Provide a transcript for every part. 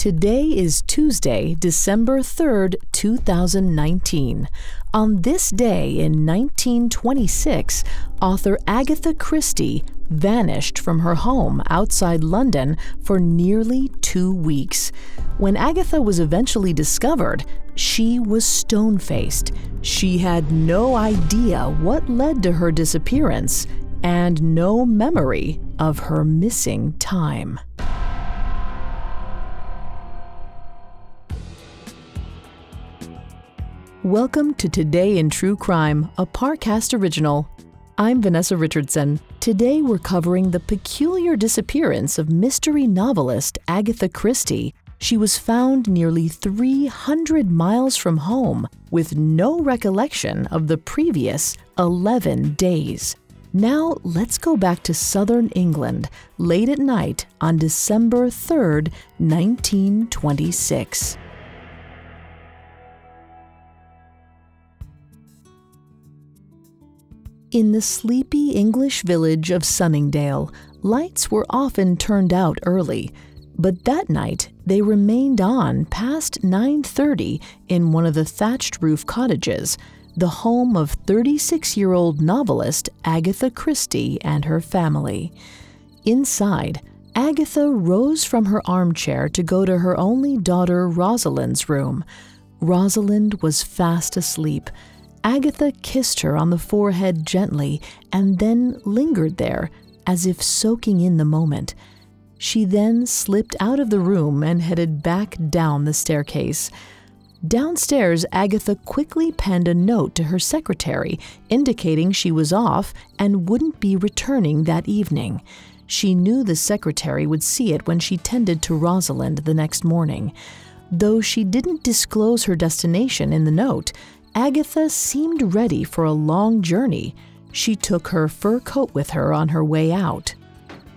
Today is Tuesday, December 3rd, 2019. On this day in 1926, author Agatha Christie vanished from her home outside London for nearly two weeks. When Agatha was eventually discovered, she was stone faced. She had no idea what led to her disappearance and no memory of her missing time. Welcome to Today in True Crime, a Parcast original. I'm Vanessa Richardson. Today we're covering the peculiar disappearance of mystery novelist Agatha Christie. She was found nearly 300 miles from home with no recollection of the previous 11 days. Now let's go back to southern England late at night on December 3rd, 1926. In the sleepy English village of Sunningdale, lights were often turned out early, but that night they remained on past 9:30 in one of the thatched roof cottages, the home of 36-year-old novelist Agatha Christie and her family. Inside, Agatha rose from her armchair to go to her only daughter Rosalind's room. Rosalind was fast asleep Agatha kissed her on the forehead gently and then lingered there, as if soaking in the moment. She then slipped out of the room and headed back down the staircase. Downstairs, Agatha quickly penned a note to her secretary indicating she was off and wouldn't be returning that evening. She knew the secretary would see it when she tended to Rosalind the next morning. Though she didn't disclose her destination in the note, Agatha seemed ready for a long journey. She took her fur coat with her on her way out.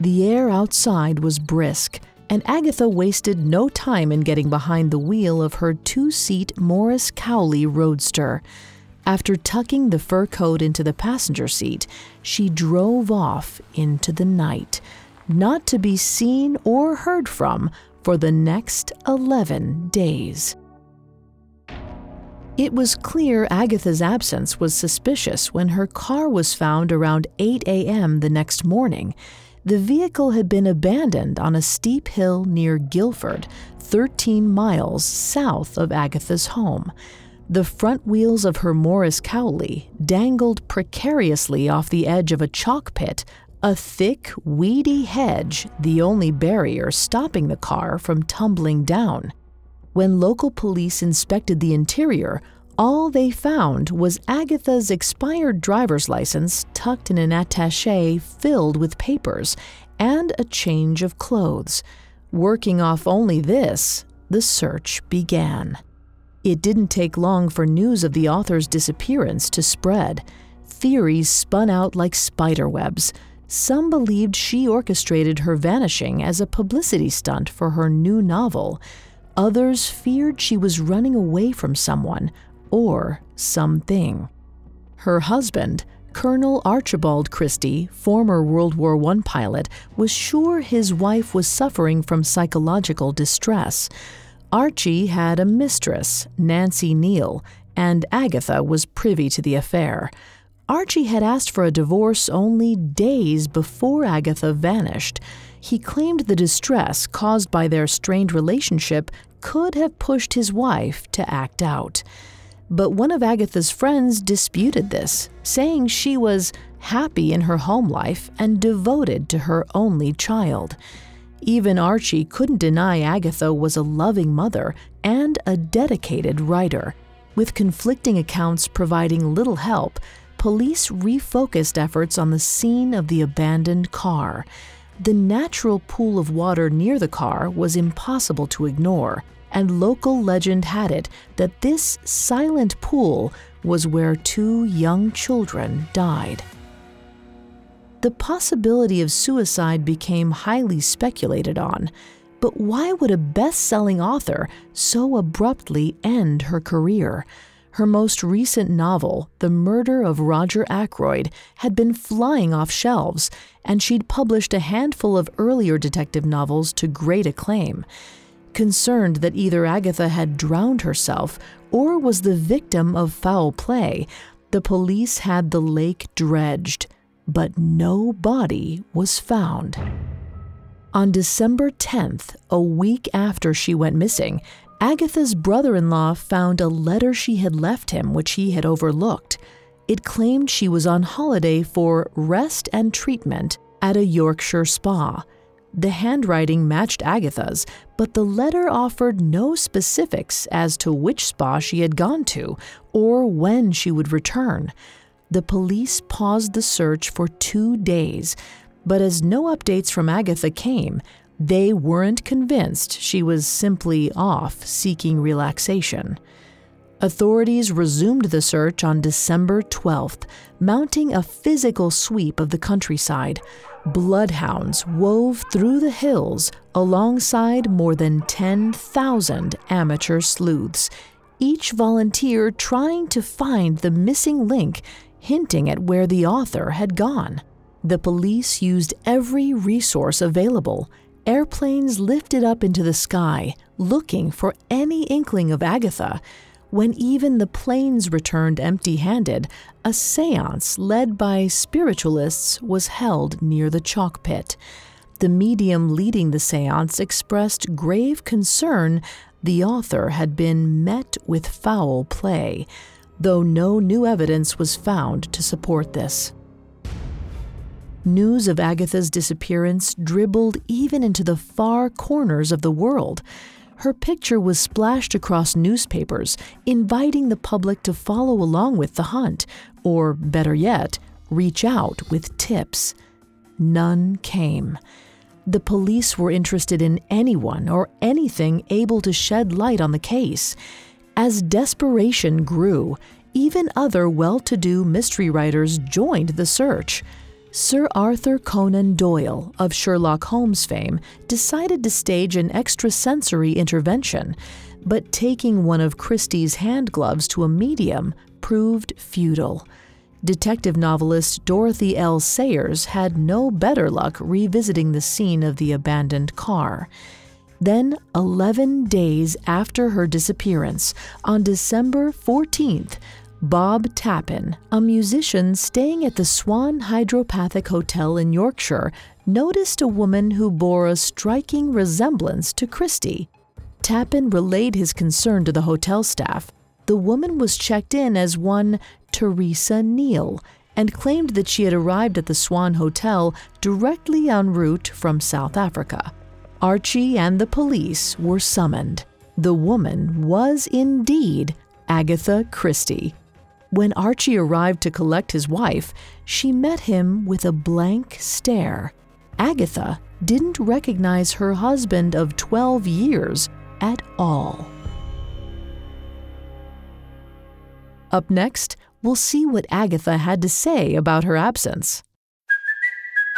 The air outside was brisk, and Agatha wasted no time in getting behind the wheel of her two seat Morris Cowley roadster. After tucking the fur coat into the passenger seat, she drove off into the night, not to be seen or heard from for the next 11 days. It was clear Agatha's absence was suspicious when her car was found around 8 a.m. the next morning. The vehicle had been abandoned on a steep hill near Guildford, 13 miles south of Agatha's home. The front wheels of her Morris Cowley dangled precariously off the edge of a chalk pit, a thick, weedy hedge, the only barrier stopping the car from tumbling down. When local police inspected the interior, all they found was Agatha's expired driver's license tucked in an attache filled with papers and a change of clothes. Working off only this, the search began. It didn't take long for news of the author's disappearance to spread. Theories spun out like spiderwebs. Some believed she orchestrated her vanishing as a publicity stunt for her new novel. Others feared she was running away from someone or something. Her husband, Colonel Archibald Christie, former World War I pilot, was sure his wife was suffering from psychological distress. Archie had a mistress, Nancy Neele, and Agatha was privy to the affair. Archie had asked for a divorce only days before Agatha vanished. He claimed the distress caused by their strained relationship could have pushed his wife to act out. But one of Agatha's friends disputed this, saying she was happy in her home life and devoted to her only child. Even Archie couldn't deny Agatha was a loving mother and a dedicated writer. With conflicting accounts providing little help, police refocused efforts on the scene of the abandoned car. The natural pool of water near the car was impossible to ignore, and local legend had it that this silent pool was where two young children died. The possibility of suicide became highly speculated on, but why would a best selling author so abruptly end her career? Her most recent novel, The Murder of Roger Ackroyd, had been flying off shelves, and she'd published a handful of earlier detective novels to great acclaim. Concerned that either Agatha had drowned herself or was the victim of foul play, the police had the lake dredged, but no body was found. On December 10th, a week after she went missing, Agatha's brother in law found a letter she had left him, which he had overlooked. It claimed she was on holiday for rest and treatment at a Yorkshire spa. The handwriting matched Agatha's, but the letter offered no specifics as to which spa she had gone to or when she would return. The police paused the search for two days, but as no updates from Agatha came, they weren't convinced she was simply off seeking relaxation. Authorities resumed the search on December 12th, mounting a physical sweep of the countryside. Bloodhounds wove through the hills alongside more than 10,000 amateur sleuths, each volunteer trying to find the missing link, hinting at where the author had gone. The police used every resource available. Airplanes lifted up into the sky, looking for any inkling of Agatha. When even the planes returned empty handed, a seance led by spiritualists was held near the chalk pit. The medium leading the seance expressed grave concern the author had been met with foul play, though no new evidence was found to support this. News of Agatha's disappearance dribbled even into the far corners of the world. Her picture was splashed across newspapers, inviting the public to follow along with the hunt, or better yet, reach out with tips. None came. The police were interested in anyone or anything able to shed light on the case. As desperation grew, even other well to do mystery writers joined the search. Sir Arthur Conan Doyle, of Sherlock Holmes fame, decided to stage an extrasensory intervention, but taking one of Christie's hand gloves to a medium proved futile. Detective novelist Dorothy L. Sayers had no better luck revisiting the scene of the abandoned car. Then, 11 days after her disappearance, on December 14th, Bob Tappin, a musician staying at the Swan Hydropathic Hotel in Yorkshire, noticed a woman who bore a striking resemblance to Christie. Tappin relayed his concern to the hotel staff. The woman was checked in as one Teresa Neele and claimed that she had arrived at the Swan Hotel directly en route from South Africa. Archie and the police were summoned. The woman was indeed Agatha Christie. When Archie arrived to collect his wife, she met him with a blank stare. Agatha didn't recognize her husband of 12 years at all. Up next, we'll see what Agatha had to say about her absence.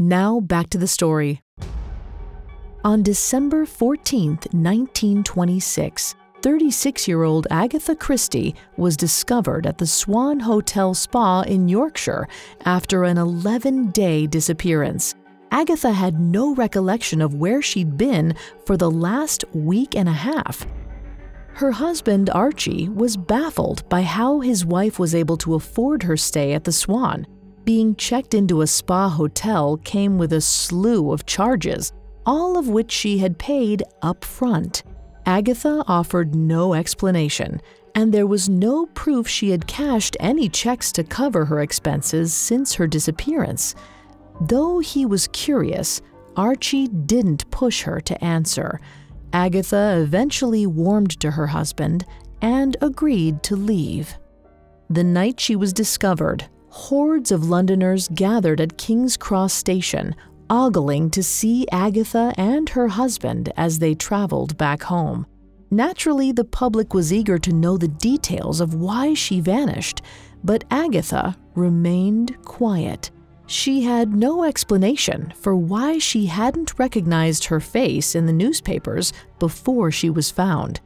Now back to the story. On December 14, 1926, 36 year old Agatha Christie was discovered at the Swan Hotel Spa in Yorkshire after an 11 day disappearance. Agatha had no recollection of where she'd been for the last week and a half. Her husband, Archie, was baffled by how his wife was able to afford her stay at the Swan being checked into a spa hotel came with a slew of charges, all of which she had paid up front. Agatha offered no explanation, and there was no proof she had cashed any checks to cover her expenses since her disappearance. Though he was curious, Archie didn't push her to answer. Agatha eventually warmed to her husband and agreed to leave. The night she was discovered, hordes of Londoners gathered at King's Cross Station, ogling to see Agatha and her husband as they traveled back home. Naturally, the public was eager to know the details of why she vanished, but Agatha remained quiet. She had no explanation for why she hadn't recognized her face in the newspapers before she was found.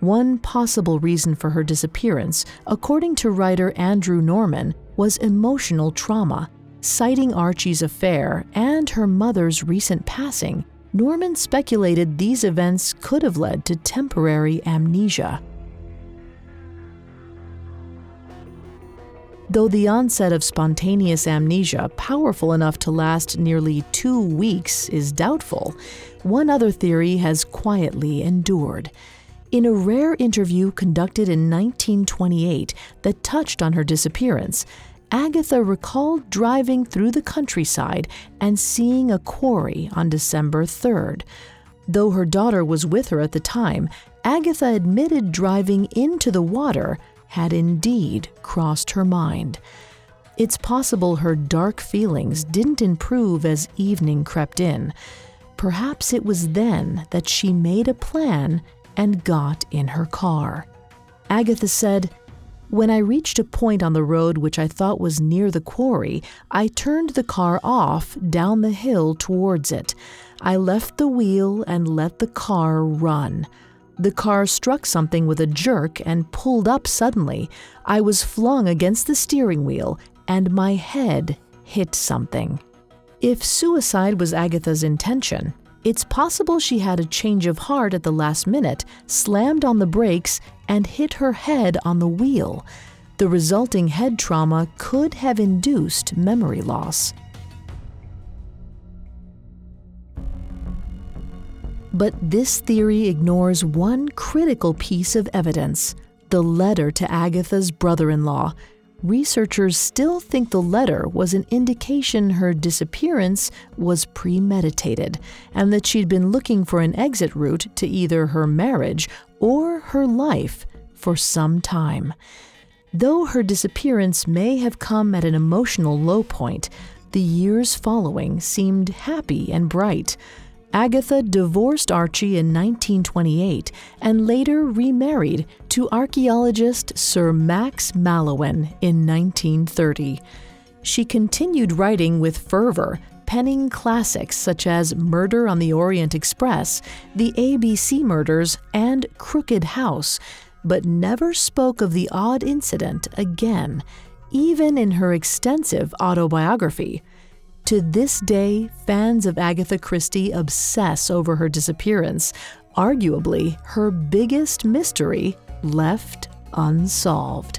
One possible reason for her disappearance, according to writer Andrew Norman, was emotional trauma. Citing Archie's affair and her mother's recent passing, Norman speculated these events could have led to temporary amnesia. Though the onset of spontaneous amnesia, powerful enough to last nearly two weeks, is doubtful, one other theory has quietly endured. In a rare interview conducted in 1928 that touched on her disappearance, Agatha recalled driving through the countryside and seeing a quarry on December 3rd. Though her daughter was with her at the time, Agatha admitted driving into the water had indeed crossed her mind. It's possible her dark feelings didn't improve as evening crept in. Perhaps it was then that she made a plan and got in her car. Agatha said, When I reached a point on the road which I thought was near the quarry, I turned the car off down the hill towards it. I left the wheel and let the car run. The car struck something with a jerk and pulled up suddenly. I was flung against the steering wheel, and my head hit something. If suicide was Agatha's intention, it's possible she had a change of heart at the last minute, slammed on the brakes, and hit her head on the wheel. The resulting head trauma could have induced memory loss. But this theory ignores one critical piece of evidence the letter to Agatha's brother in law, researchers still think the letter was an indication her disappearance was premeditated and that she'd been looking for an exit route to either her marriage or her life for some time. Though her disappearance may have come at an emotional low point, the years following seemed happy and bright. Agatha divorced Archie in 1928 and later remarried to archaeologist Sir Max Mallowan in 1930. She continued writing with fervor, penning classics such as Murder on the Orient Express, The ABC Murders, and Crooked House, but never spoke of the odd incident again, even in her extensive autobiography. To this day, fans of Agatha Christie obsess over her disappearance, arguably her biggest mystery left unsolved.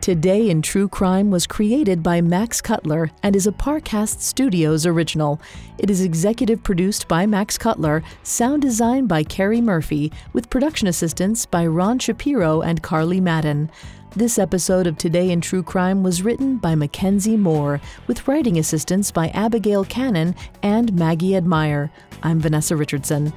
Today in True Crime was created by Max Cutler and is a Parcast Studios original. It is executive produced by Max Cutler, sound design by Carrie Murphy, with production assistance by Ron Shapiro and Carly Madden. This episode of Today in True Crime was written by Mackenzie Moore, with writing assistance by Abigail Cannon and Maggie Admire. I'm Vanessa Richardson.